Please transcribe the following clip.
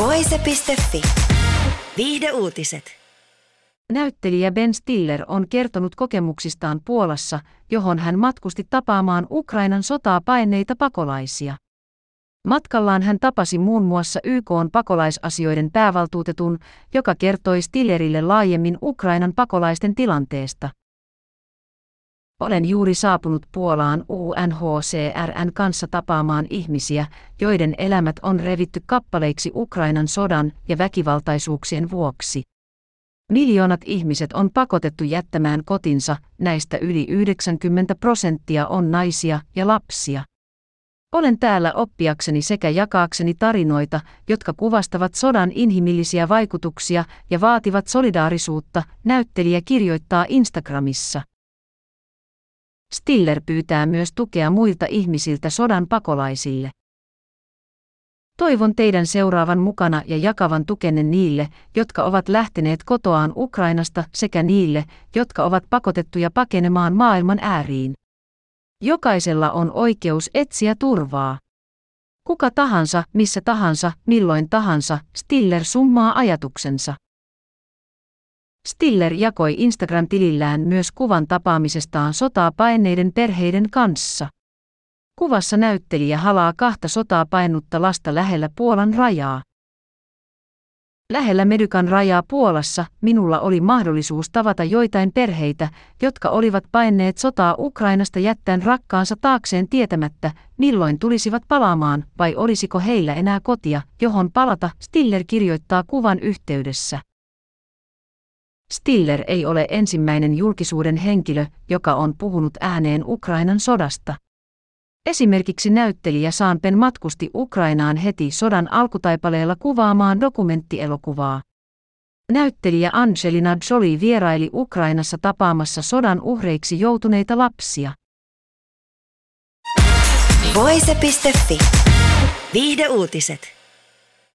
Voise.fi. Viihde uutiset. Näyttelijä Ben Stiller on kertonut kokemuksistaan Puolassa, johon hän matkusti tapaamaan Ukrainan sotaa paineita pakolaisia. Matkallaan hän tapasi muun muassa YK pakolaisasioiden päävaltuutetun, joka kertoi Stillerille laajemmin Ukrainan pakolaisten tilanteesta. Olen juuri saapunut Puolaan UNHCRN kanssa tapaamaan ihmisiä, joiden elämät on revitty kappaleiksi Ukrainan sodan ja väkivaltaisuuksien vuoksi. Miljoonat ihmiset on pakotettu jättämään kotinsa, näistä yli 90 prosenttia on naisia ja lapsia. Olen täällä oppiakseni sekä jakaakseni tarinoita, jotka kuvastavat sodan inhimillisiä vaikutuksia ja vaativat solidaarisuutta, näyttelijä kirjoittaa Instagramissa. Stiller pyytää myös tukea muilta ihmisiltä sodan pakolaisille. Toivon teidän seuraavan mukana ja jakavan tukenne niille, jotka ovat lähteneet kotoaan Ukrainasta sekä niille, jotka ovat pakotettuja pakenemaan maailman ääriin. Jokaisella on oikeus etsiä turvaa. Kuka tahansa, missä tahansa, milloin tahansa, Stiller summaa ajatuksensa. Stiller jakoi Instagram-tilillään myös kuvan tapaamisestaan sotaa paineiden perheiden kanssa. Kuvassa näyttelijä halaa kahta sotaa painutta lasta lähellä Puolan rajaa. Lähellä Medykan rajaa Puolassa minulla oli mahdollisuus tavata joitain perheitä, jotka olivat paineet sotaa Ukrainasta jättäen rakkaansa taakseen tietämättä, milloin tulisivat palaamaan vai olisiko heillä enää kotia, johon palata, Stiller kirjoittaa kuvan yhteydessä. Stiller ei ole ensimmäinen julkisuuden henkilö, joka on puhunut ääneen Ukrainan sodasta. Esimerkiksi näyttelijä Saanpen matkusti Ukrainaan heti sodan alkutaipaleella kuvaamaan dokumenttielokuvaa. Näyttelijä Angelina Jolie vieraili Ukrainassa tapaamassa sodan uhreiksi joutuneita lapsia. Voise.fi. Viihde uutiset.